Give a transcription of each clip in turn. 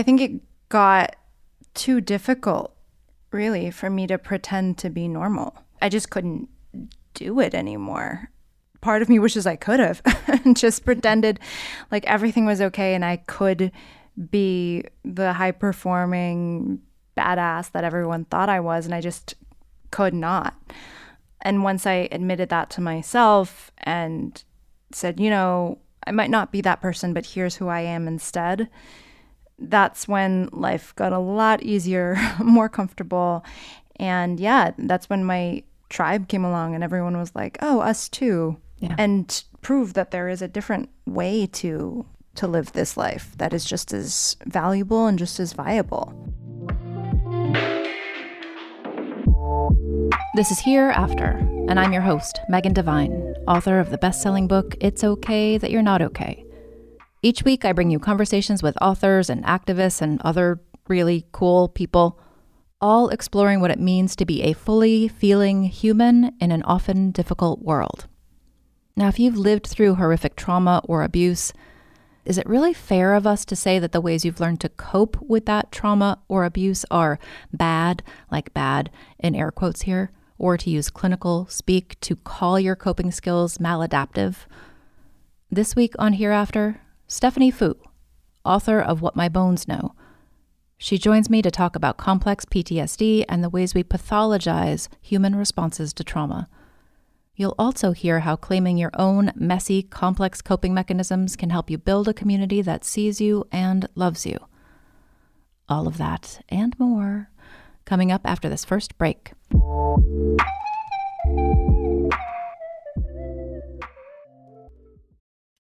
I think it got too difficult, really, for me to pretend to be normal. I just couldn't do it anymore. Part of me wishes I could have just pretended like everything was okay and I could be the high performing badass that everyone thought I was, and I just could not. And once I admitted that to myself and said, you know, I might not be that person, but here's who I am instead, that's when life got a lot easier, more comfortable. And yeah, that's when my tribe came along and everyone was like, oh, us too. Yeah. And prove that there is a different way to to live this life that is just as valuable and just as viable. This is Here After, and I'm your host, Megan Devine, author of the best selling book, It's Okay That You're Not Okay. Each week, I bring you conversations with authors and activists and other really cool people, all exploring what it means to be a fully feeling human in an often difficult world. Now, if you've lived through horrific trauma or abuse, is it really fair of us to say that the ways you've learned to cope with that trauma or abuse are bad, like bad in air quotes here, or to use clinical speak to call your coping skills maladaptive? This week on Hereafter, Stephanie Foo, author of What My Bones Know. She joins me to talk about complex PTSD and the ways we pathologize human responses to trauma. You'll also hear how claiming your own messy, complex coping mechanisms can help you build a community that sees you and loves you. All of that and more coming up after this first break.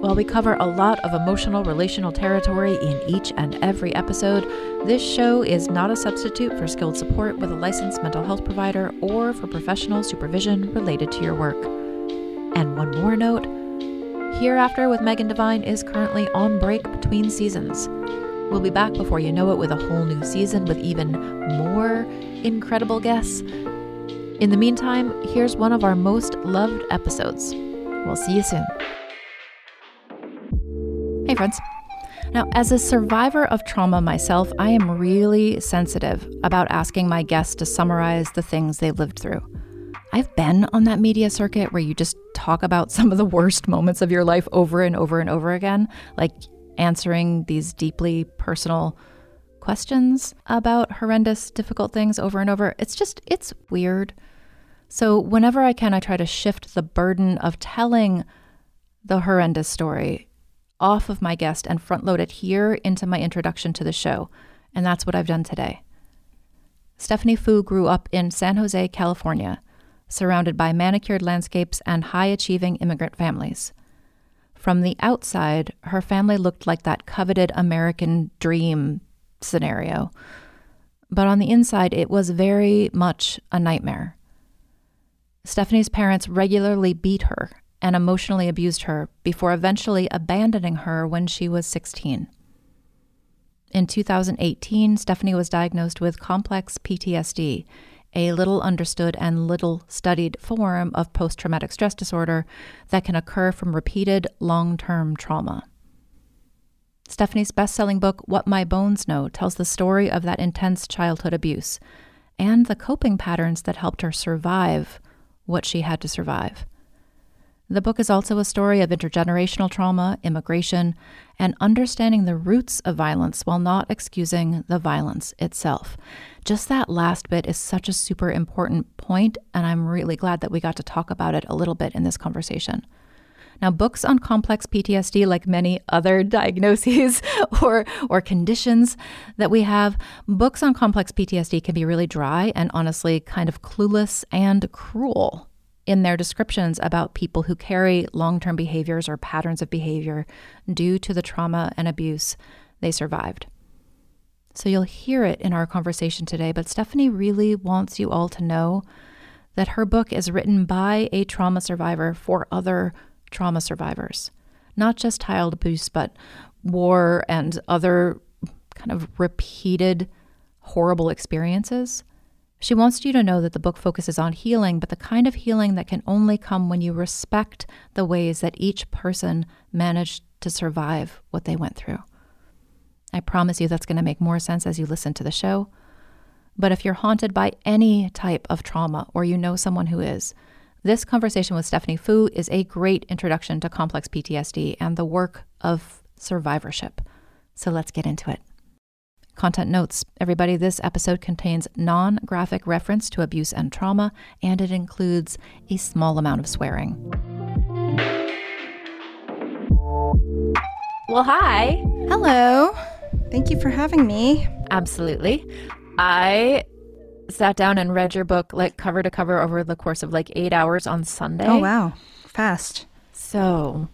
While we cover a lot of emotional relational territory in each and every episode, this show is not a substitute for skilled support with a licensed mental health provider or for professional supervision related to your work. And one more note Hereafter with Megan Devine is currently on break between seasons. We'll be back before you know it with a whole new season with even more incredible guests. In the meantime, here's one of our most loved episodes. We'll see you soon. Hey, friends. Now, as a survivor of trauma myself, I am really sensitive about asking my guests to summarize the things they lived through. I've been on that media circuit where you just talk about some of the worst moments of your life over and over and over again, like answering these deeply personal questions about horrendous, difficult things over and over. It's just, it's weird. So, whenever I can, I try to shift the burden of telling the horrendous story off of my guest and front load it here into my introduction to the show. And that's what I've done today. Stephanie Foo grew up in San Jose, California, surrounded by manicured landscapes and high achieving immigrant families. From the outside, her family looked like that coveted American dream scenario. But on the inside, it was very much a nightmare. Stephanie's parents regularly beat her and emotionally abused her before eventually abandoning her when she was 16. In 2018, Stephanie was diagnosed with complex PTSD, a little understood and little studied form of post traumatic stress disorder that can occur from repeated long term trauma. Stephanie's best selling book, What My Bones Know, tells the story of that intense childhood abuse and the coping patterns that helped her survive what she had to survive. The book is also a story of intergenerational trauma, immigration, and understanding the roots of violence while not excusing the violence itself. Just that last bit is such a super important point, and I'm really glad that we got to talk about it a little bit in this conversation. Now, books on complex PTSD, like many other diagnoses or, or conditions that we have, books on complex PTSD can be really dry and honestly kind of clueless and cruel in their descriptions about people who carry long term behaviors or patterns of behavior due to the trauma and abuse they survived. So you'll hear it in our conversation today, but Stephanie really wants you all to know that her book is written by a trauma survivor for other trauma survivors, not just child abuse, but war and other kind of repeated horrible experiences. She wants you to know that the book focuses on healing, but the kind of healing that can only come when you respect the ways that each person managed to survive what they went through. I promise you that's going to make more sense as you listen to the show. But if you're haunted by any type of trauma or you know someone who is, this conversation with Stephanie Foo is a great introduction to complex PTSD and the work of survivorship. So let's get into it. Content notes everybody, this episode contains non graphic reference to abuse and trauma, and it includes a small amount of swearing. Well, hi. Hello. Thank you for having me. Absolutely. I sat down and read your book like cover to cover over the course of like eight hours on Sunday. Oh, wow. Fast. So,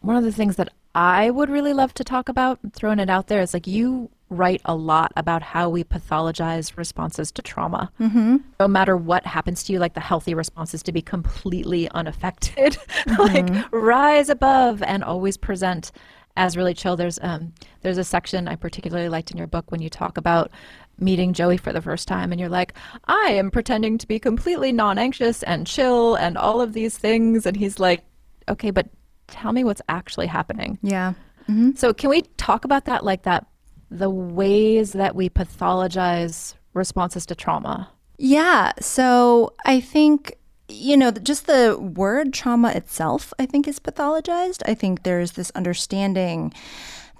one of the things that I would really love to talk about, throwing it out there, is like you write a lot about how we pathologize responses to trauma. Mm-hmm. No matter what happens to you, like the healthy response is to be completely unaffected, mm-hmm. like rise above and always present as really chill. There's um, there's a section I particularly liked in your book when you talk about meeting Joey for the first time, and you're like, I am pretending to be completely non-anxious and chill and all of these things, and he's like, okay, but tell me what's actually happening. Yeah. Mm-hmm. So can we talk about that, like that the ways that we pathologize responses to trauma? Yeah. So I think, you know, just the word trauma itself, I think, is pathologized. I think there's this understanding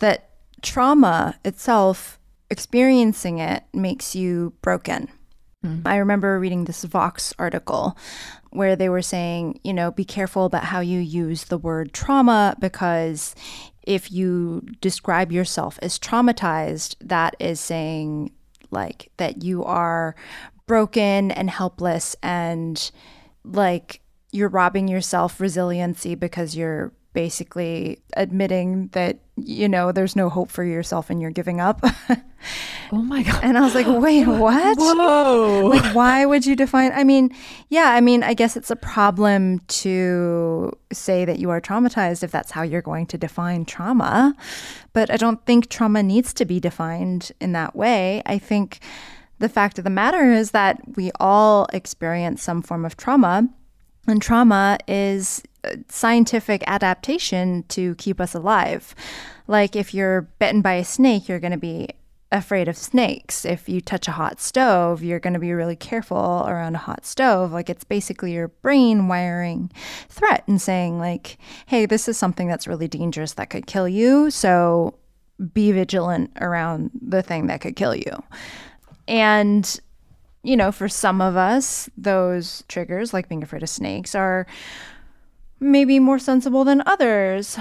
that trauma itself, experiencing it, makes you broken. Mm. I remember reading this Vox article where they were saying, you know, be careful about how you use the word trauma because if you describe yourself as traumatized, that is saying like that you are broken and helpless and like you're robbing yourself resiliency because you're basically admitting that you know there's no hope for yourself and you're giving up. oh my god. And I was like, "Wait, what? Whoa. Like why would you define I mean, yeah, I mean, I guess it's a problem to say that you are traumatized if that's how you're going to define trauma, but I don't think trauma needs to be defined in that way. I think the fact of the matter is that we all experience some form of trauma and trauma is scientific adaptation to keep us alive. Like if you're bitten by a snake, you're going to be afraid of snakes. If you touch a hot stove, you're going to be really careful around a hot stove. Like it's basically your brain wiring threat and saying like, "Hey, this is something that's really dangerous that could kill you." So be vigilant around the thing that could kill you. And you know, for some of us, those triggers, like being afraid of snakes, are maybe more sensible than others.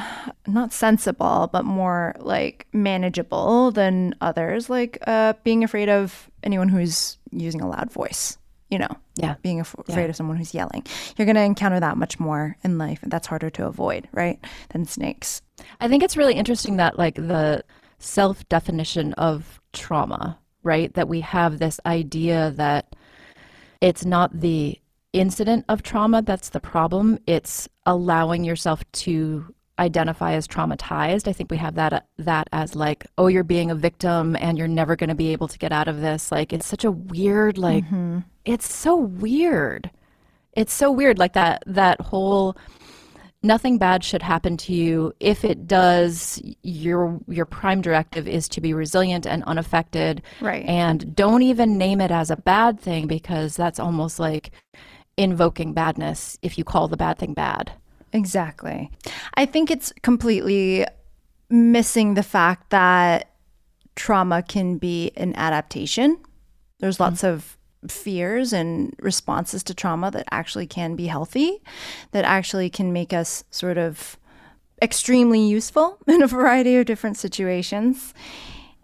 Not sensible, but more like manageable than others, like uh, being afraid of anyone who's using a loud voice. You know, yeah, being af- afraid yeah. of someone who's yelling. You're going to encounter that much more in life, and that's harder to avoid, right, than snakes. I think it's really interesting that, like, the self definition of trauma right? That we have this idea that it's not the incident of trauma that's the problem, it's allowing yourself to identify as traumatized. I think we have that that as like, oh, you're being a victim and you're never going to be able to get out of this. Like it's such a weird like mm-hmm. it's so weird. It's so weird like that that whole nothing bad should happen to you. If it does, your your prime directive is to be resilient and unaffected. Right. And don't even name it as a bad thing because that's almost like invoking badness if you call the bad thing bad. Exactly. I think it's completely missing the fact that trauma can be an adaptation. There's lots mm-hmm. of fears and responses to trauma that actually can be healthy, that actually can make us sort of extremely useful in a variety of different situations.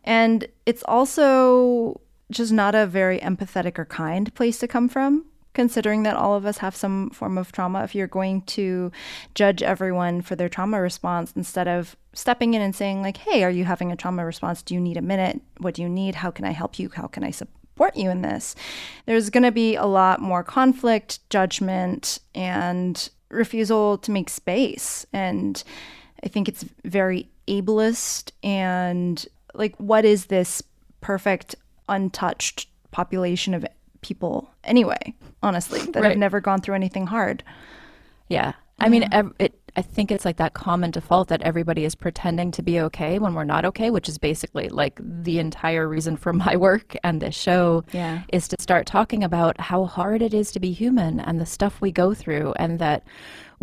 And it's also just not a very empathetic or kind place to come from, considering that all of us have some form of trauma. If you're going to judge everyone for their trauma response instead of stepping in and saying, like, hey, are you having a trauma response? Do you need a minute? What do you need? How can I help you? How can I support? you in this. There's going to be a lot more conflict, judgment, and refusal to make space. And I think it's very ableist and like, what is this perfect, untouched population of people anyway, honestly, that right. have never gone through anything hard? Yeah. I mean, it I think it's like that common default that everybody is pretending to be okay when we're not okay, which is basically like the entire reason for my work and this show yeah. is to start talking about how hard it is to be human and the stuff we go through and that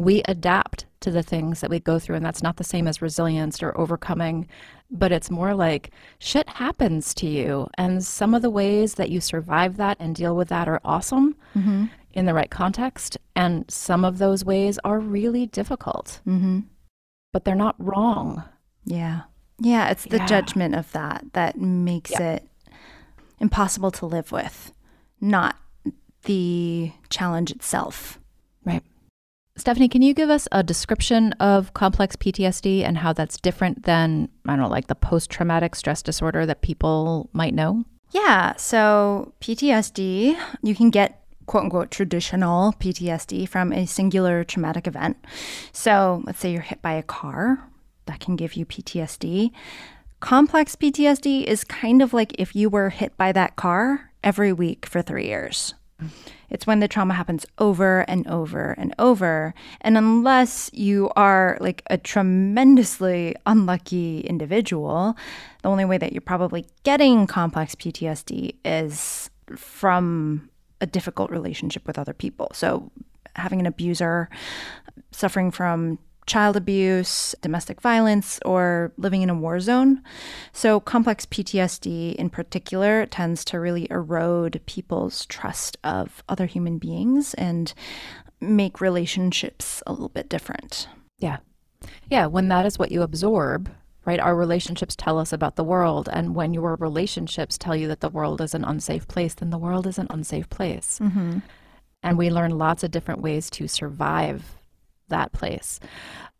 we adapt to the things that we go through and that's not the same as resilience or overcoming but it's more like shit happens to you and some of the ways that you survive that and deal with that are awesome mm-hmm in the right context. And some of those ways are really difficult, mm-hmm. but they're not wrong. Yeah. Yeah. It's the yeah. judgment of that that makes yeah. it impossible to live with, not the challenge itself. Right. Stephanie, can you give us a description of complex PTSD and how that's different than, I don't know, like the post traumatic stress disorder that people might know? Yeah. So, PTSD, you can get quote unquote traditional PTSD from a singular traumatic event. So, let's say you're hit by a car, that can give you PTSD. Complex PTSD is kind of like if you were hit by that car every week for three years. It's when the trauma happens over and over and over. And unless you are like a tremendously unlucky individual, the only way that you're probably getting complex PTSD is from a difficult relationship with other people. So, having an abuser, suffering from child abuse, domestic violence, or living in a war zone. So, complex PTSD in particular tends to really erode people's trust of other human beings and make relationships a little bit different. Yeah. Yeah. When that is what you absorb, right? Our relationships tell us about the world. And when your relationships tell you that the world is an unsafe place, then the world is an unsafe place. Mm-hmm. And we learn lots of different ways to survive that place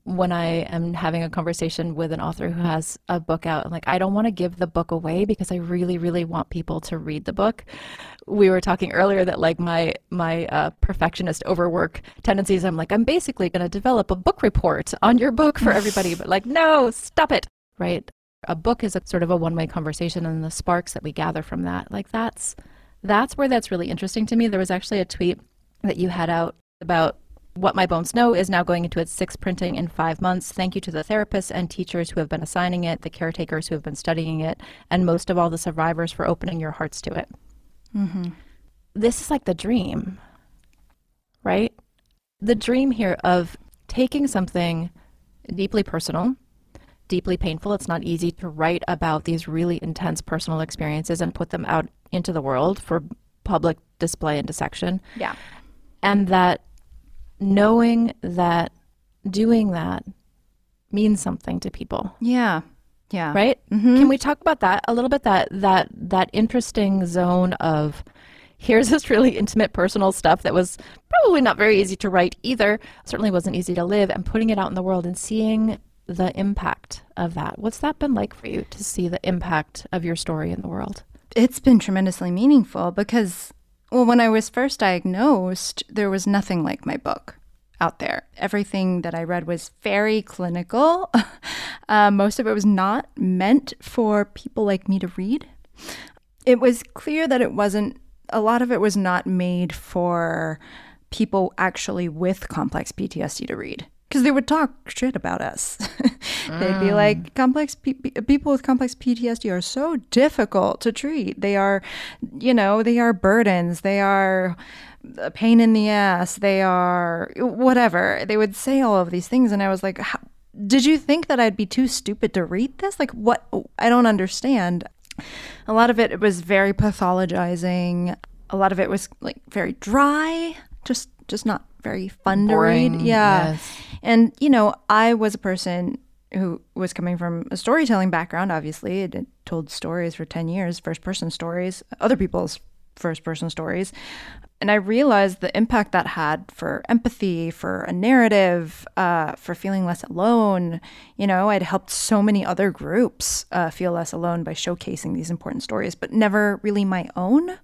when I am having a conversation with an author who has a book out, I'm like, I don't want to give the book away because I really, really want people to read the book. We were talking earlier that like my my uh, perfectionist overwork tendencies. I'm like, I'm basically going to develop a book report on your book for everybody, but like, no, stop it, right? A book is a sort of a one way conversation, and the sparks that we gather from that, like that's that's where that's really interesting to me. There was actually a tweet that you had out about what My Bones Know is now going into its sixth printing in five months. Thank you to the therapists and teachers who have been assigning it, the caretakers who have been studying it, and most of all, the survivors for opening your hearts to it. Mm-hmm. This is like the dream, right? The dream here of taking something deeply personal, deeply painful. It's not easy to write about these really intense personal experiences and put them out into the world for public display and dissection. Yeah. And that knowing that doing that means something to people. Yeah. Yeah. Right? Mm-hmm. Can we talk about that a little bit that that that interesting zone of here's this really intimate personal stuff that was probably not very easy to write either, certainly wasn't easy to live and putting it out in the world and seeing the impact of that. What's that been like for you to see the impact of your story in the world? It's been tremendously meaningful because well, when I was first diagnosed, there was nothing like my book out there. Everything that I read was very clinical. uh, most of it was not meant for people like me to read. It was clear that it wasn't, a lot of it was not made for people actually with complex PTSD to read because they would talk shit about us. They'd be like, mm. complex pe- people with complex PTSD are so difficult to treat. They are, you know, they are burdens. They are a pain in the ass. They are whatever. They would say all of these things, and I was like, did you think that I'd be too stupid to read this? Like, what? I don't understand. A lot of it was very pathologizing. A lot of it was like very dry, just just not very fun Boring, to read. Yeah. Yes. And, you know, I was a person who was coming from a storytelling background, obviously. I told stories for 10 years, first person stories, other people's first person stories. And I realized the impact that had for empathy, for a narrative, uh, for feeling less alone. You know, I'd helped so many other groups uh, feel less alone by showcasing these important stories, but never really my own.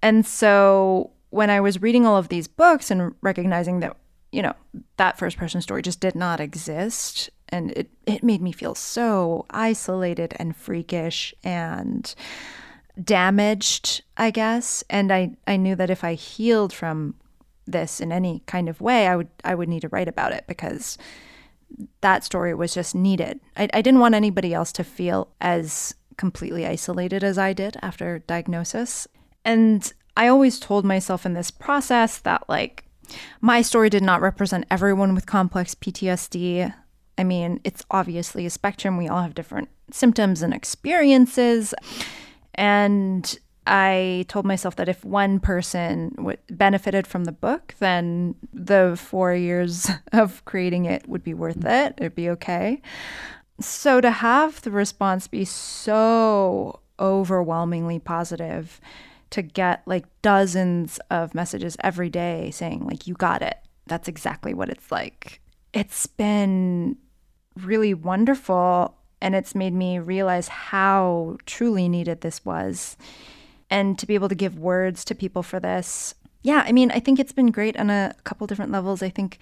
And so when I was reading all of these books and recognizing that, you know, that first person story just did not exist, and it, it made me feel so isolated and freakish and damaged, I guess. And I, I knew that if I healed from this in any kind of way, I would I would need to write about it because that story was just needed. I, I didn't want anybody else to feel as completely isolated as I did after diagnosis. And I always told myself in this process that, like, my story did not represent everyone with complex PTSD. I mean, it's obviously a spectrum. We all have different symptoms and experiences. And I told myself that if one person w- benefited from the book, then the four years of creating it would be worth it. It'd be okay. So to have the response be so overwhelmingly positive to get like dozens of messages every day saying like you got it. That's exactly what it's like. It's been really wonderful and it's made me realize how truly needed this was. And to be able to give words to people for this yeah i mean i think it's been great on a couple different levels. I think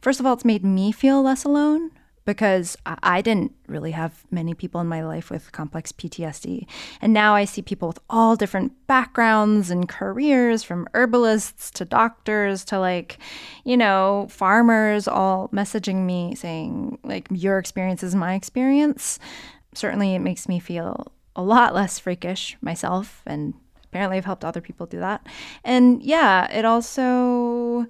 first of all it's made me feel less alone because I didn't really have many people in my life with complex PTSD. And now I see people with all different backgrounds and careers from herbalists to doctors to like, you know, farmers all messaging me saying, like, your experience is my experience. Certainly, it makes me feel a lot less freakish myself. And apparently, I've helped other people do that. And yeah, it also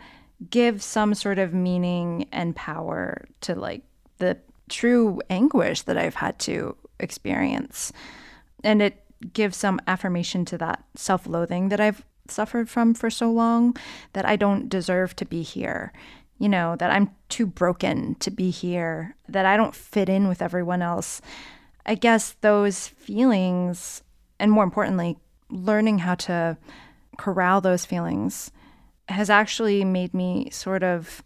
gives some sort of meaning and power to like the true anguish that I've had to experience. And it gives some affirmation to that self loathing that I've suffered from for so long that I don't deserve to be here. You know, that I'm too broken to be here, that I don't fit in with everyone else. I guess those feelings, and more importantly, learning how to corral those feelings, has actually made me sort of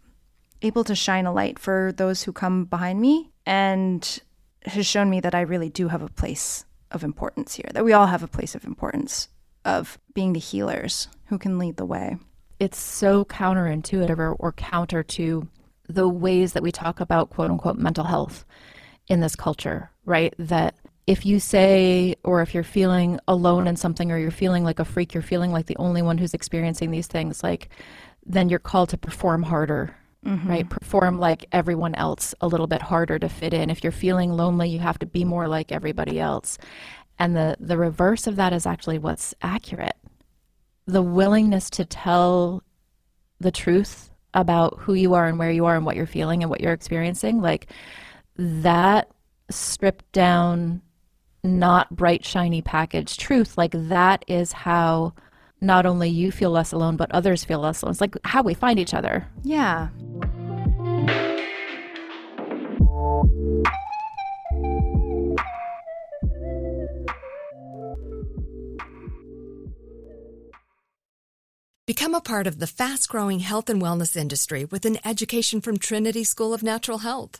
able to shine a light for those who come behind me and has shown me that I really do have a place of importance here, that we all have a place of importance of being the healers who can lead the way. It's so counterintuitive or, or counter to the ways that we talk about quote unquote mental health in this culture, right? That if you say, or if you're feeling alone in something, or you're feeling like a freak, you're feeling like the only one who's experiencing these things, like, then you're called to perform harder, mm-hmm. right? Perform like everyone else a little bit harder to fit in. If you're feeling lonely, you have to be more like everybody else. And the, the reverse of that is actually what's accurate. The willingness to tell the truth about who you are and where you are and what you're feeling and what you're experiencing, like that stripped down, not bright, shiny package truth, like that is how not only you feel less alone, but others feel less alone. It's like how we find each other. Yeah. Become a part of the fast growing health and wellness industry with an education from Trinity School of Natural Health.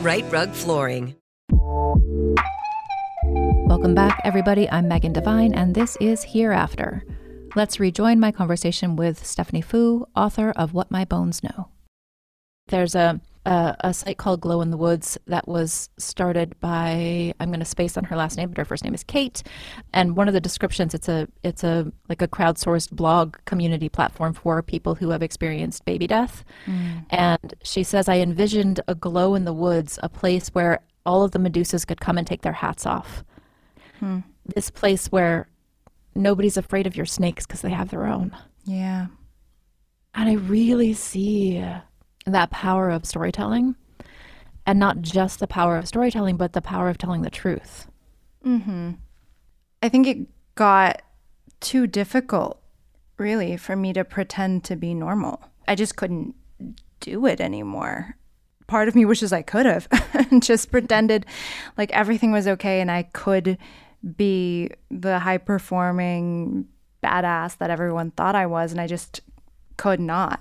Rite Rug Flooring. Welcome back, everybody. I'm Megan Devine, and this is Hereafter. Let's rejoin my conversation with Stephanie Foo, author of What My Bones Know. There's a a, a site called Glow in the Woods that was started by I'm going to space on her last name, but her first name is Kate. And one of the descriptions it's a it's a like a crowdsourced blog community platform for people who have experienced baby death. Mm. And she says I envisioned a glow in the woods, a place where all of the Medusas could come and take their hats off. Hmm. This place where nobody's afraid of your snakes because they have their own. Yeah. And I really see that power of storytelling and not just the power of storytelling, but the power of telling the truth. Mm-hmm. I think it got too difficult, really, for me to pretend to be normal. I just couldn't do it anymore. Part of me wishes I could have just pretended like everything was okay and I could be the high performing badass that everyone thought I was, and I just could not.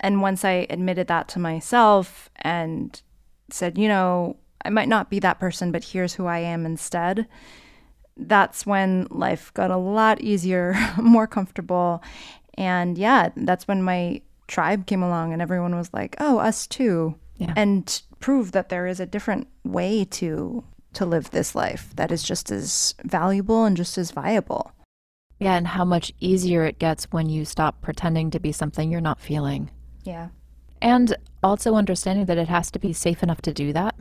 And once I admitted that to myself and said, you know, I might not be that person, but here's who I am instead, that's when life got a lot easier, more comfortable. And yeah, that's when my tribe came along and everyone was like, oh, us too. Yeah. And prove that there is a different way to to live this life that is just as valuable and just as viable. Yeah, and how much easier it gets when you stop pretending to be something you're not feeling. Yeah. And also understanding that it has to be safe enough to do that.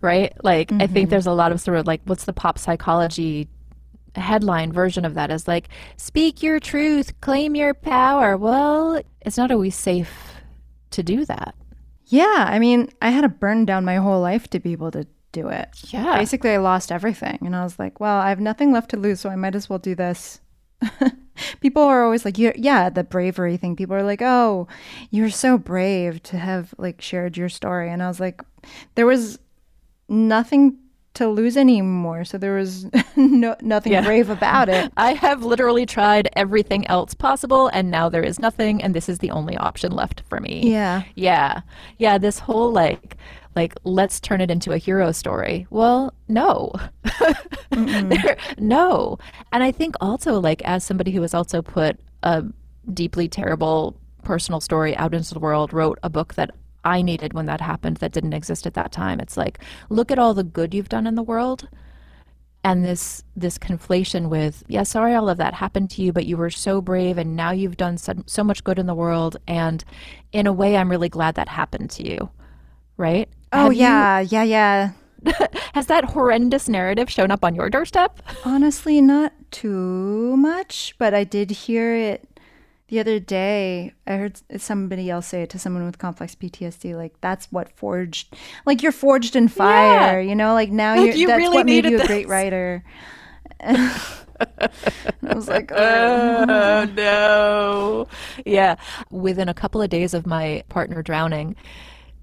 Right? Like, mm-hmm. I think mm-hmm. there's a lot of sort of like, what's the pop psychology headline version of that is like, speak your truth, claim your power. Well, it's not always safe to do that. Yeah, I mean, I had to burn down my whole life to be able to do it. Yeah. Basically, I lost everything. And I was like, well, I have nothing left to lose, so I might as well do this. People are always like, yeah, yeah, the bravery thing. People are like, oh, you're so brave to have like shared your story. And I was like, there was nothing to lose anymore. So there was no, nothing Yeah. brave about it. I have literally tried everything else possible, and now there is nothing, and this is the only option left for me. Yeah. Yeah. Yeah. This whole like, like, let's turn it into a hero story. Well, no. No. And I think also, like, as somebody who has also put a deeply terrible personal story out into the world, wrote a book that I needed when that happened that didn't exist at that time. It's like, look at all the good you've done in the world and this this conflation with yeah sorry all of that happened to you but you were so brave and now you've done so, so much good in the world and in a way i'm really glad that happened to you right Oh, Have you- yeah. Yeah. Yeah. has that horrendous narrative shown up on your doorstep Honestly, not too much, but I did hear it the other day. I heard somebody else say it to someone with complex PTSD. Like that's what forged, like you're forged in fire. You know, like now Like, you're. you that's really what made you a great writer. I was like, oh. oh no yeah within a couple of days of my partner drowning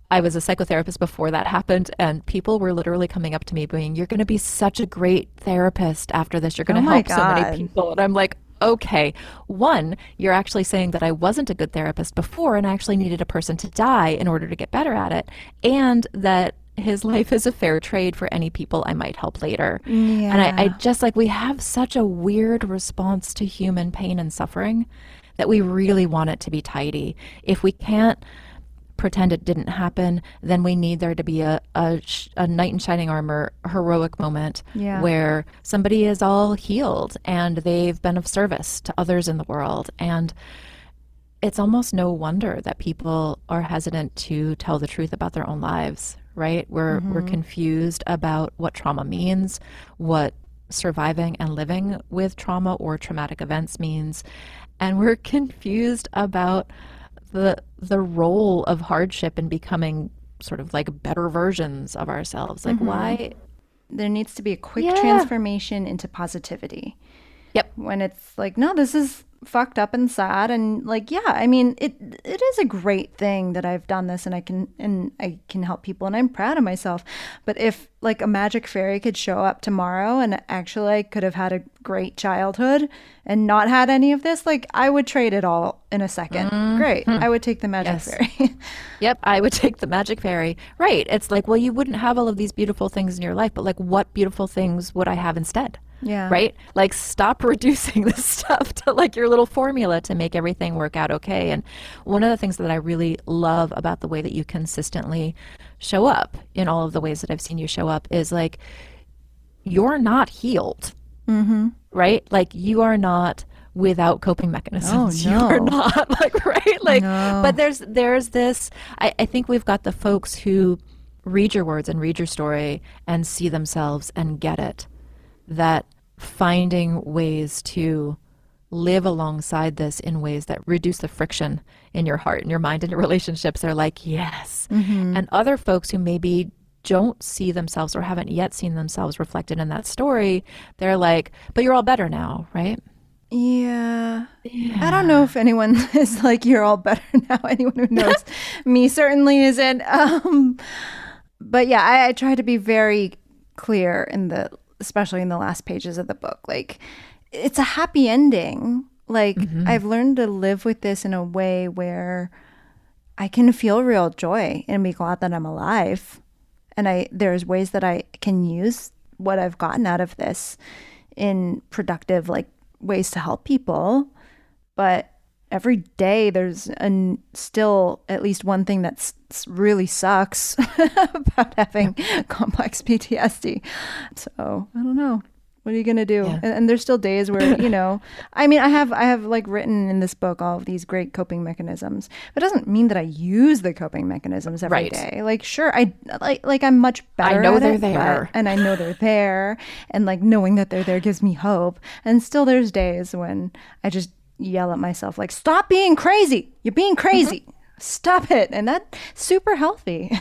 I was a psychotherapist before that happened, and people were literally coming up to me being, You're going to be such a great therapist after this. You're going Oh to my help so many people. And I'm like, Okay, one, you're actually saying that I wasn't a good therapist before, and I actually needed a person to die in order to get better at it, and that his life is a fair trade for any people I might help later. Yeah. And I, I just like, we have such a weird response to human pain and suffering that we really want it to be tidy. If we can't pretend it didn't happen, then we need there to be a, a, sh- a knight in shining armor heroic moment Yeah. where somebody is all healed and they've been of service to others in the world. And it's almost no wonder that people are hesitant to tell the truth about their own lives, right? We're, we're mm-hmm. confused about what trauma means, what surviving and living with trauma or traumatic events means, and we're confused about the the role of hardship in becoming sort of like better versions of ourselves. Like mm-hmm. why there needs to be a quick Yeah. transformation into positivity. Yep. When it's like, no, this is fucked up and sad and like yeah i mean it it is a great thing that i've done this and i can and i can help people and i'm proud of myself but if like a magic fairy could show up tomorrow and actually i could have had a great childhood and not had any of this like i would trade it all in a 2nd mm-hmm. great hmm. i would take the magic Yes. fairy Yep, I would take the magic fairy. Right. It's like, well, you wouldn't have all of these beautiful things in your life, but like, what beautiful things would I have instead? Yeah. Right? Like, stop reducing this stuff to like your little formula to make everything work out okay. And one of the things that I really love about the way that you consistently show up in all of the ways that I've seen you show up is like, you're not healed. Mm-hmm. Right? Like, you are not without coping mechanisms. Oh, no. You're not like right like No. but there's there's this I, I think we've got the folks who read your words and read your story and see themselves and get it that finding ways to live alongside this in ways that reduce the friction in your heart and your mind and your relationships are like yes and other folks who maybe don't see themselves or haven't yet seen themselves reflected in that story they're like but you're all better now right Yeah. I don't know if anyone is like, you're all better now. Anyone who knows me certainly isn't. Um, but yeah, I, I try to be very clear in the, especially in the last pages of the book. Like, it's a happy ending. Like, mm-hmm. I've learned to live with this in a way where I can feel real joy and be glad that I'm alive. And I there's ways that I can use what I've gotten out of this in productive like ways to help people. But every day there's an, still at least one thing that really sucks about having complex PTSD. So I don't know. What are you gonna do? Yeah. And, and there's still days where you know. I mean, I have I have like written in this book all of these great coping mechanisms, but it doesn't mean that I use the coping mechanisms every day. Right. Like, sure, I like like I'm much better. I know they're it, but- there. and I know they're there, and like knowing that they're there gives me hope. And still, there's days when I just yell at myself like, "Stop being crazy! You're being crazy! Stop it!" And that's super healthy.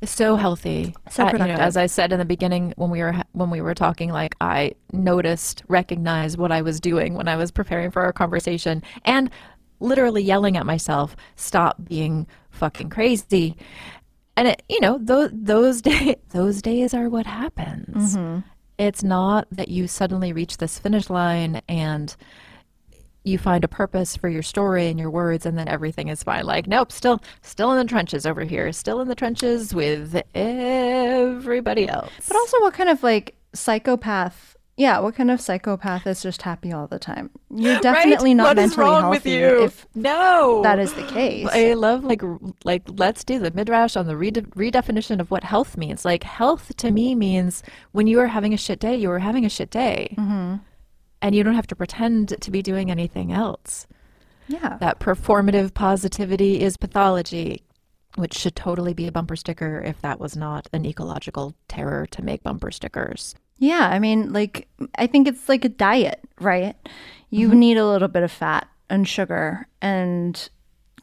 It's so healthy. So Uh, you know, as I said in the beginning when we were when we were talking, like I noticed, recognized what I was doing when I was preparing for our conversation, and literally yelling at myself, "Stop being fucking crazy." And it, you know, those those days those days are what happens. Mm-hmm. It's not that you suddenly reach this finish line and you find a purpose for your story and your words and then everything is fine like nope still still in the trenches over here still in the trenches with everybody else But also, what kind of like psychopath? Yeah, what kind of psychopath is just happy all the time? You're definitely Right? not What is mentally wrong healthy with you if no that is the case. I love like like let's do the midrash on the rede- redefinition of what health means. Like health to me means when you are having a shit day, you are having a shit day, Mm-hmm. And you don't have to pretend to be doing anything else. yeah, That performative positivity is pathology, which should totally be a bumper sticker if that was not an ecological terror to make bumper stickers. yeah. I mean, like, I think it's like a diet, right? You Mm-hmm. need a little bit of fat and sugar and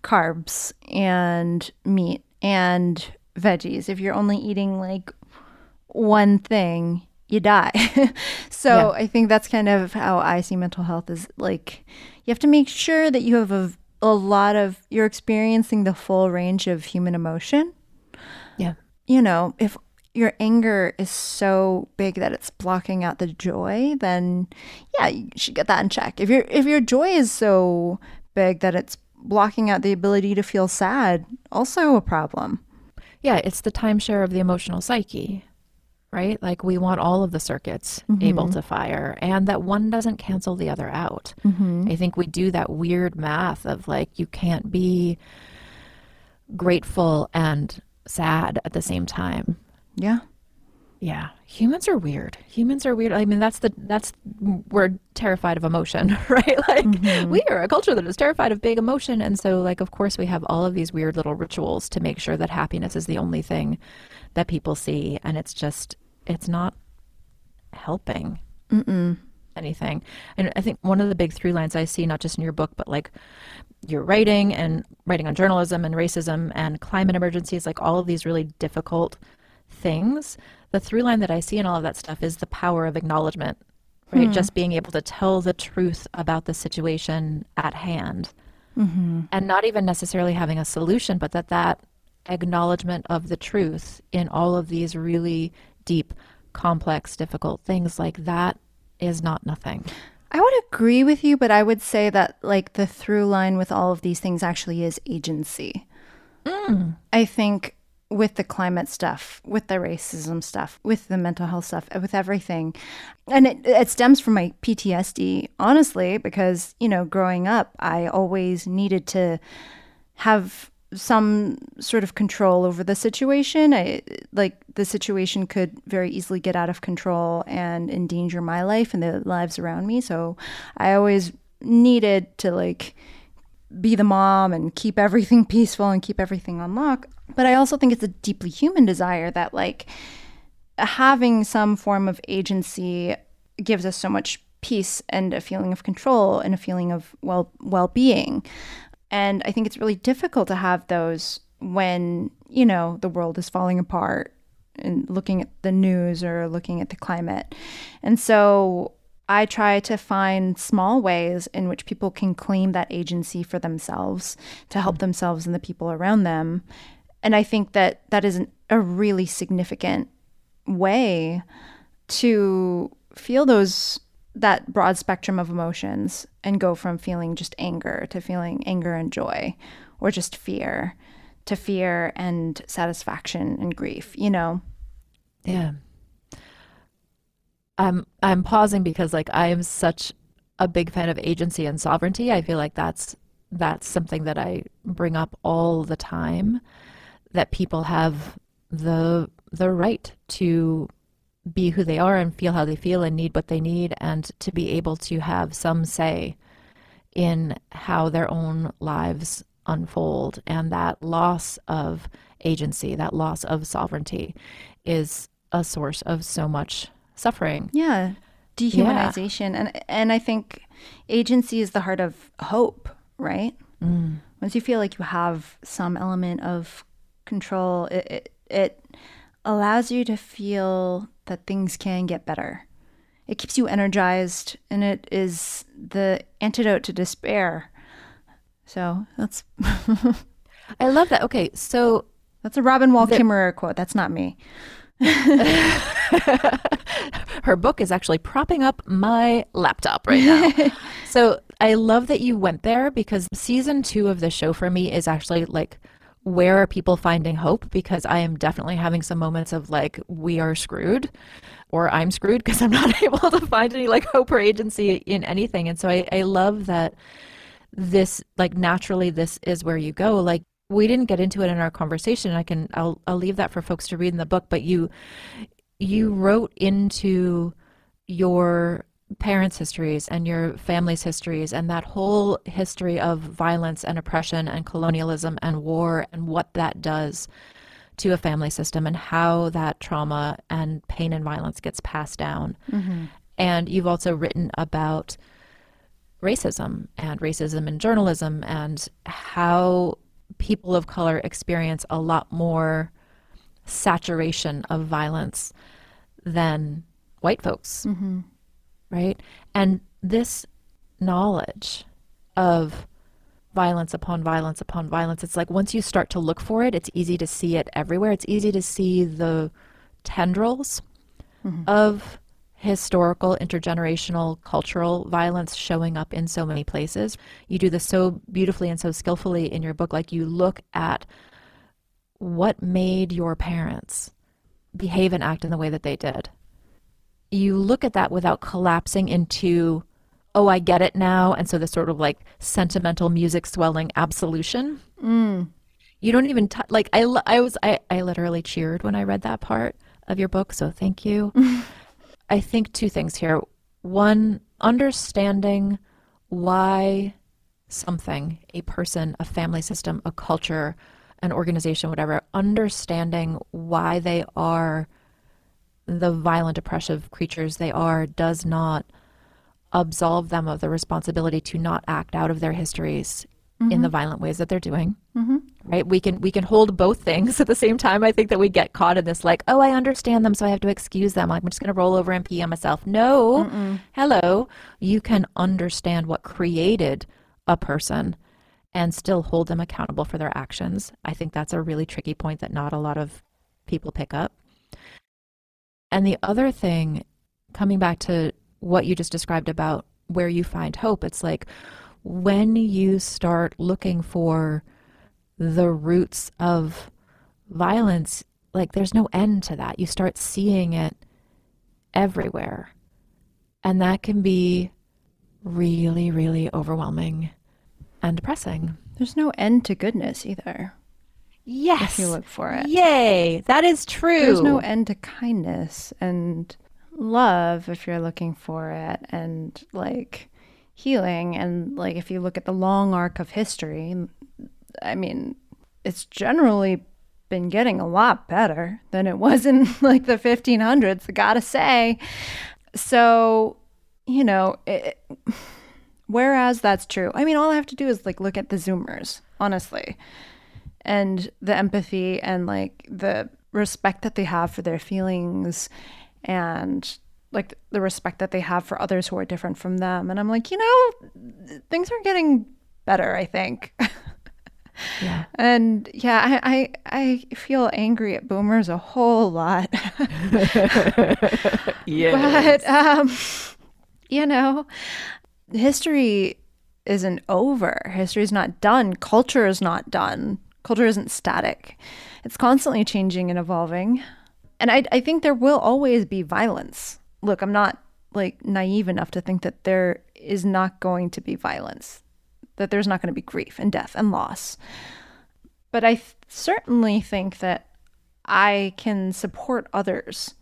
carbs and meat and veggies. If you're only eating like one thing, you die. so Yeah. I think that's kind of how I see mental health is like you have to make sure that you have a, a lot of you're experiencing the full range of human emotion. Yeah. You know, if your anger is so big that it's blocking out the joy, then yeah, you should get that in check. If your if your joy is so big that it's blocking out the ability to feel sad, also a problem. Yeah, it's the timeshare of the emotional psyche, right? Like we want all of the circuits mm-hmm. able to fire and that one doesn't cancel the other out. Mm-hmm. I think we do that weird math of like you can't be grateful and sad at the same time. Yeah. Yeah, humans are weird. Humans are weird. I mean, that's the that's we're terrified of emotion, right? Like mm-hmm. we are a culture that is terrified of big emotion, and so like of course we have all of these weird little rituals to make sure that happiness is the only thing that people see, and it's just it's not helping anything. And I think one of the big through lines I see, not just in your book, but like your writing and writing on journalism and racism and climate emergencies, like all of these really difficult things. The through line that I see in all of that stuff is the power of acknowledgement, right? Hmm. Just being able to tell the truth about the situation at hand mm-hmm. and not even necessarily having a solution, but that that acknowledgement of the truth in all of these really deep, complex, difficult things like that is not nothing. I would agree with you, but I would say that like the through line with all of these things actually is agency. Mm. I think with the climate stuff, with the racism stuff, with the mental health stuff, with everything. And it, it stems from my PTSD, honestly, because, you know, growing up, I always needed to have some sort of control over the situation. I like the situation could very easily get out of control and endanger my life and the lives around me. So I always needed to like be the mom and keep everything peaceful and keep everything on lock. But I also think it's a deeply human desire that like having some form of agency gives us so much peace and a feeling of control and a feeling of well well-being. And I think it's really difficult to have those when, you know, the world is falling apart and looking at the news or looking at the climate. And so I try to find small ways in which people can claim that agency for themselves to help hmm. themselves and the people around them. And I think that that is an, a really significant way to feel those that broad spectrum of emotions and go from feeling just anger to feeling anger and joy or just fear to fear and satisfaction and grief, you know. Yeah. I'm I'm pausing because like I am such a big fan of agency and sovereignty. I feel like that's that's something that I bring up all the time that people have the the right to be who they are and feel how they feel and need what they need and to be able to have some say in how their own lives unfold. And that loss of agency, that loss of sovereignty is a source of so much suffering. Yeah. Dehumanization. Yeah. And and I think agency is the heart of hope, right? Mm. Once you feel like you have some element of control, it, it, it allows you to feel that things can get better. It keeps you energized and it is the antidote to despair. So that's. I love that. Okay, so. That's a Robin Wall Kimmerer quote. That's not me. Her book is actually propping up my laptop right now. so I love that you went there because season two of the show for me is actually like where are people finding hope? Because I am definitely having some moments of like, we are screwed or I'm screwed because I'm not able to find any like hope or agency in anything. And so I, I love that this, like, naturally, this is where you go. Like, we didn't get into it in our conversation. I can, I'll, I'll leave that for folks to read in the book, but you, you wrote into your parents' histories and your family's histories and that whole history of violence and oppression and colonialism and war and what that does to a family system and how that trauma and pain and violence gets passed down. Mm-hmm. And you've also written about racism and racism in journalism and how people of color experience a lot more saturation of violence than white folks. Mm-hmm right? And this knowledge of violence upon violence upon violence, it's like once you start to look for it, it's easy to see it everywhere. It's easy to see the tendrils mm-hmm. of historical, intergenerational, cultural violence showing up in so many places. You do this so beautifully and so skillfully in your book. Like you look at what made your parents behave and act in the way that they did you look at that without collapsing into, oh, I get it now. And so the sort of like sentimental music swelling absolution. Mm. You don't even, t- like, I, I was, I, I literally cheered when I read that part of your book. So thank you. I think two things here. One, understanding why something, a person, a family system, a culture, an organization, whatever, understanding why they are the violent, oppressive creatures they are does not absolve them of the responsibility to not act out of their histories mm-hmm. in the violent ways that they're doing. Mm-hmm. Right? We can we can hold both things at the same time. I think that we get caught in this like, oh, I understand them, so I have to excuse them. Like, I'm just going to roll over and pee on myself. No, Mm-mm. hello, you can understand what created a person and still hold them accountable for their actions. I think that's a really tricky point that not a lot of people pick up. And the other thing, coming back to what you just described about where you find hope, it's like when you start looking for the roots of violence, like there's no end to that. You start seeing it everywhere. And that can be really, really overwhelming and depressing. There's no end to goodness either. Yes. If you look for it. Yay. That is true. There's no end to kindness and love if you're looking for it and like healing and like if you look at the long arc of history, I mean, it's generally been getting a lot better than it was in like the 1500s, I gotta say. So, you know, it, whereas that's true, I mean, all I have to do is like look at the Zoomers, honestly and the empathy and like the respect that they have for their feelings and like the respect that they have for others who are different from them. And i'm like you know things are getting better i think. Yeah. And yeah i i, I feel angry at boomers a whole lot. Yeah but um you know history isn't over. History's not done. Culture is not done Culture isn't static, it's constantly changing and evolving. And I, I think there will always be violence. Look, I'm not like naive enough to think that there is not going to be violence, that there's not going to be grief and death and loss. But I th- certainly think that I can support others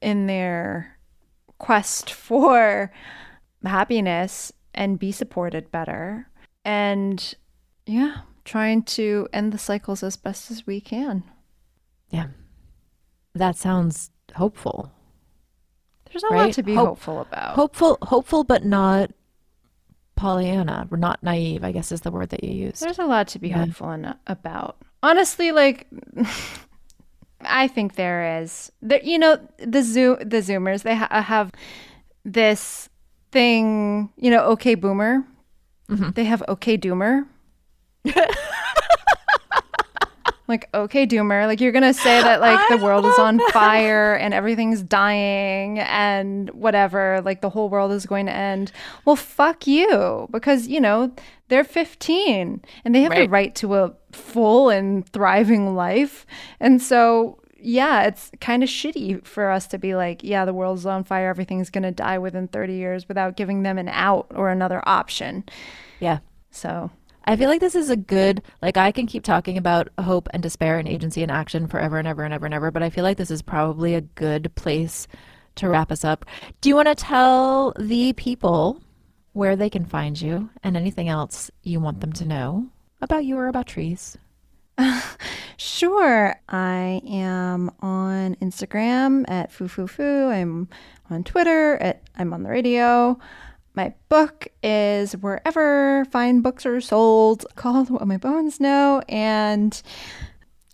in their quest for happiness and be supported better. And yeah, trying to end the cycles as best as we can. Yeah. That sounds hopeful. There's a lot to be Hope- hopeful about. Hopeful hopeful but not Pollyanna, or not naive, I guess is the word that you use. There's a lot to be Yeah. hopeful in, uh, about. Honestly, like I think there is. There, you know, the zoom the Zoomers they ha- have this thing. You know, OK Boomer. Mm-hmm. They have OK Doomer. like OK Doomer, like you're gonna say that like the world is on fire and everything's dying and whatever, like the whole world is going to end. Well, fuck you, because you know they're 15 and they have the Right. right to a full and thriving life, and so yeah, it's kind of shitty for us to be like, yeah, the world's on fire, everything's gonna die within 30 years without giving them an out or another option. Yeah. So I feel like this is a good, like, I can keep talking about hope and despair and agency and action forever and ever and ever and ever, but I feel like this is probably a good place to wrap us up. Do you want to tell the people where they can find you and anything else you want them to know about you or about trees? Sure. I am on Instagram at foo-foo-foo. I'm on Twitter at I'm on the radio. My book is wherever fine books are sold, called What My Bones Know. And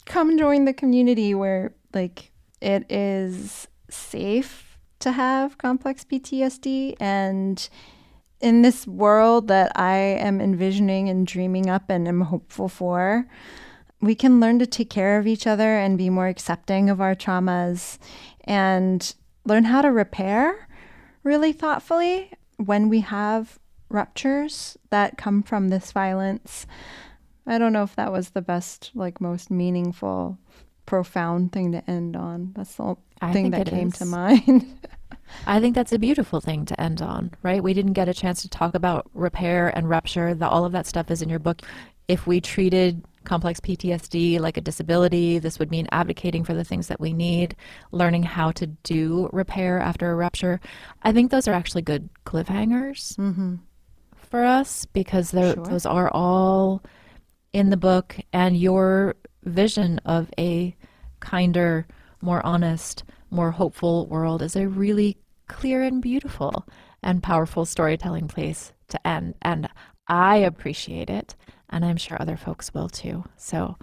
come join the community where like it is safe to have complex PTSD and in this world that I am envisioning and dreaming up and am hopeful for, we can learn to take care of each other and be more accepting of our traumas and learn how to repair really thoughtfully when we have ruptures that come from this violence. I don't know if that was the best, like, most meaningful, profound thing to end on. That's the thing that came is. to mind. I think that's a beautiful thing to end on, right? We didn't get a chance to talk about repair and rupture. The, all of that stuff is in your book. If we treated complex PTSD like a disability, this would mean advocating for the things that we need, learning how to do repair after a rupture. I think those are actually good cliffhangers mm-hmm. for us because Sure. those are all in the book and your vision of a kinder, more honest, more hopeful world is a really clear and beautiful and powerful storytelling place to end. And I appreciate it, and I'm sure other folks will too. So,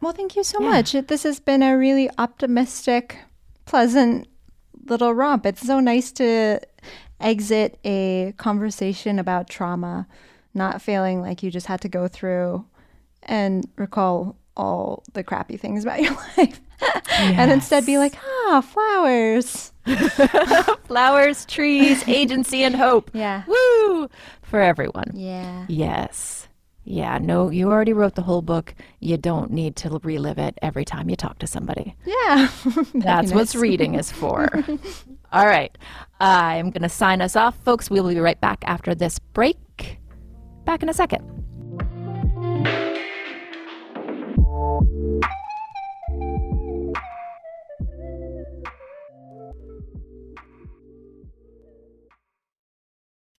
Well, thank you so Yeah. much. This has been a really optimistic, pleasant little romp. It's so nice to exit a conversation about trauma, not feeling like you just had to go through and recall all the crappy things about your life. and instead be like, ah, flowers. flowers, trees, agency, and hope. Yeah. Woo! For everyone. Yeah. Yes. Yeah, no, you already wrote the whole book. You don't need to relive it every time you talk to somebody. Yeah. That's what reading is for. All right. I'm going to sign us off, folks. We'll be right back after this break. Back in a second.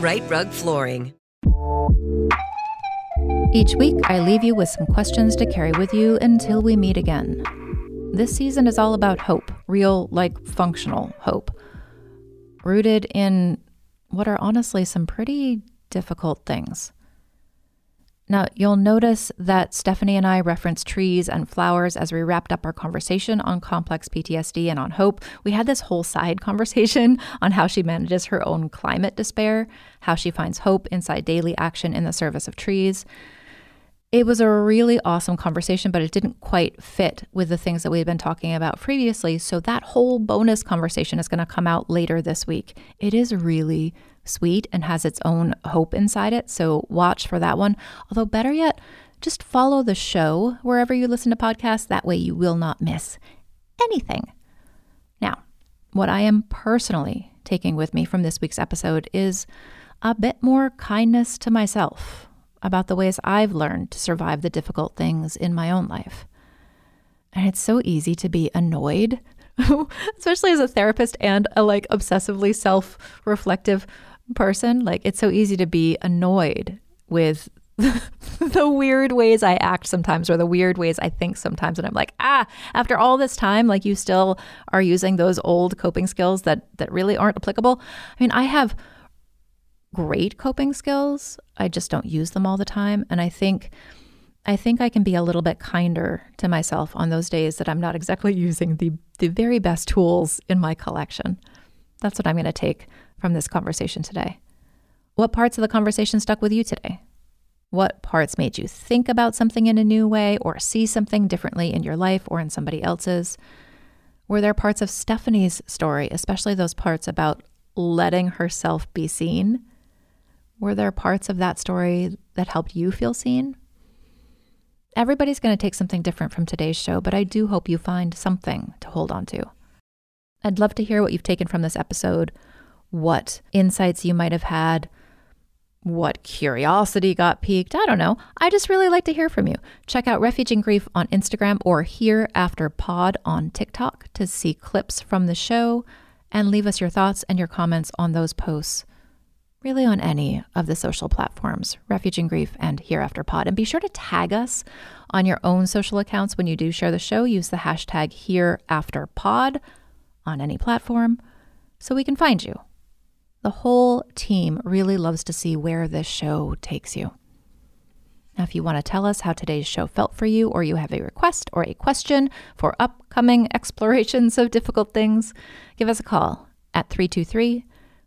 Rite Rug Flooring. Each week, I leave you with some questions to carry with you until we meet again. This season is all about hope, real, like functional hope, rooted in what are honestly some pretty difficult things. Now, you'll notice that Stephanie and I referenced trees and flowers as we wrapped up our conversation on complex PTSD and on hope. We had this whole side conversation on how she manages her own climate despair, how she finds hope inside daily action in the service of trees. It was a really awesome conversation, but it didn't quite fit with the things that we had been talking about previously. So, that whole bonus conversation is going to come out later this week. It is really sweet and has its own hope inside it. So, watch for that one. Although, better yet, just follow the show wherever you listen to podcasts. That way, you will not miss anything. Now, what I am personally taking with me from this week's episode is a bit more kindness to myself about the ways I've learned to survive the difficult things in my own life. And it's so easy to be annoyed, especially as a therapist and a like obsessively self-reflective person. Like it's so easy to be annoyed with the weird ways I act sometimes or the weird ways I think sometimes and I'm like, "Ah, after all this time like you still are using those old coping skills that that really aren't applicable." I mean, I have great coping skills. I just don't use them all the time. And I think I think I can be a little bit kinder to myself on those days that I'm not exactly using the the very best tools in my collection. That's what I'm going to take from this conversation today. What parts of the conversation stuck with you today? What parts made you think about something in a new way or see something differently in your life or in somebody else's? Were there parts of Stephanie's story, especially those parts about letting herself be seen, were there parts of that story that helped you feel seen? Everybody's going to take something different from today's show, but I do hope you find something to hold on to. I'd love to hear what you've taken from this episode, what insights you might have had, what curiosity got piqued. I don't know. I just really like to hear from you. Check out Refuge in Grief on Instagram or Here After Pod on TikTok to see clips from the show and leave us your thoughts and your comments on those posts really on any of the social platforms, Refuge in Grief and Hereafter Pod. And be sure to tag us on your own social accounts when you do share the show. Use the hashtag HereafterPod on any platform so we can find you. The whole team really loves to see where this show takes you. Now, if you want to tell us how today's show felt for you, or you have a request or a question for upcoming explorations of difficult things, give us a call at 323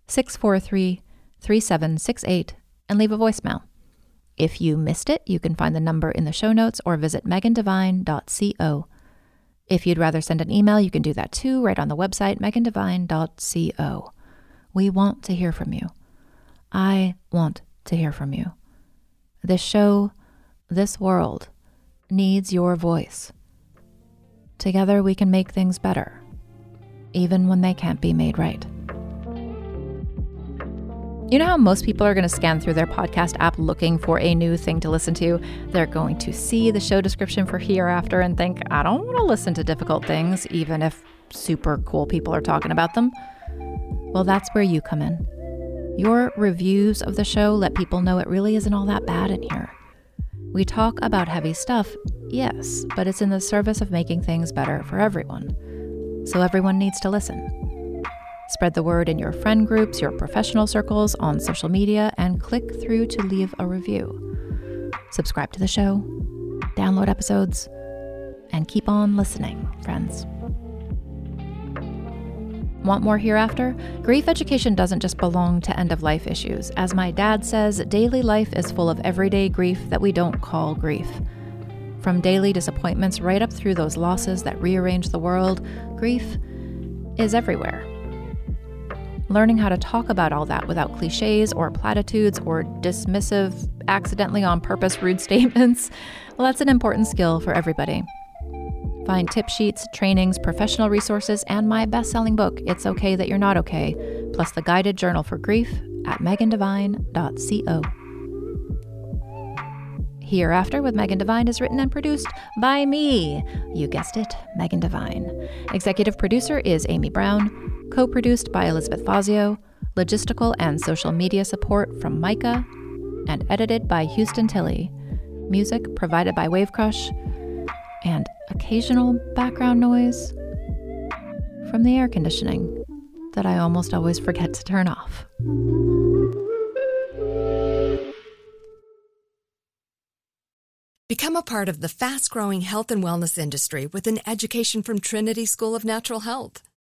643 3768 and leave a voicemail. If you missed it, you can find the number in the show notes or visit megandevine.co. If you'd rather send an email, you can do that too, right on the website, megandevine.co. We want to hear from you. I want to hear from you. This show, this world, needs your voice. Together we can make things better, even when they can't be made right. You know how most people are going to scan through their podcast app looking for a new thing to listen to? They're going to see the show description for Hereafter and think, I don't want to listen to difficult things, even if super cool people are talking about them. Well, that's where you come in. Your reviews of the show let people know it really isn't all that bad in here. We talk about heavy stuff, yes, but it's in the service of making things better for everyone. So everyone needs to listen. Spread the word in your friend groups, your professional circles, on social media, and click through to leave a review. Subscribe to the show, download episodes, and keep on listening, friends. Want more hereafter? Grief education doesn't just belong to end of life issues. As my dad says, daily life is full of everyday grief that we don't call grief. From daily disappointments right up through those losses that rearrange the world, grief is everywhere. Learning how to talk about all that without cliches or platitudes or dismissive, accidentally on purpose rude statements, well, that's an important skill for everybody. Find tip sheets, trainings, professional resources, and my best selling book, It's Okay That You're Not Okay, plus the guided journal for grief at megandevine.co. Hereafter with Megan Devine is written and produced by me. You guessed it, Megan Devine. Executive producer is Amy Brown, co produced by Elizabeth Fazio, logistical and social media support from Micah, and edited by Houston Tilley. Music provided by Wavecrush, and occasional background noise from the air conditioning that I almost always forget to turn off. Become a part of the fast growing health and wellness industry with an education from Trinity School of Natural Health.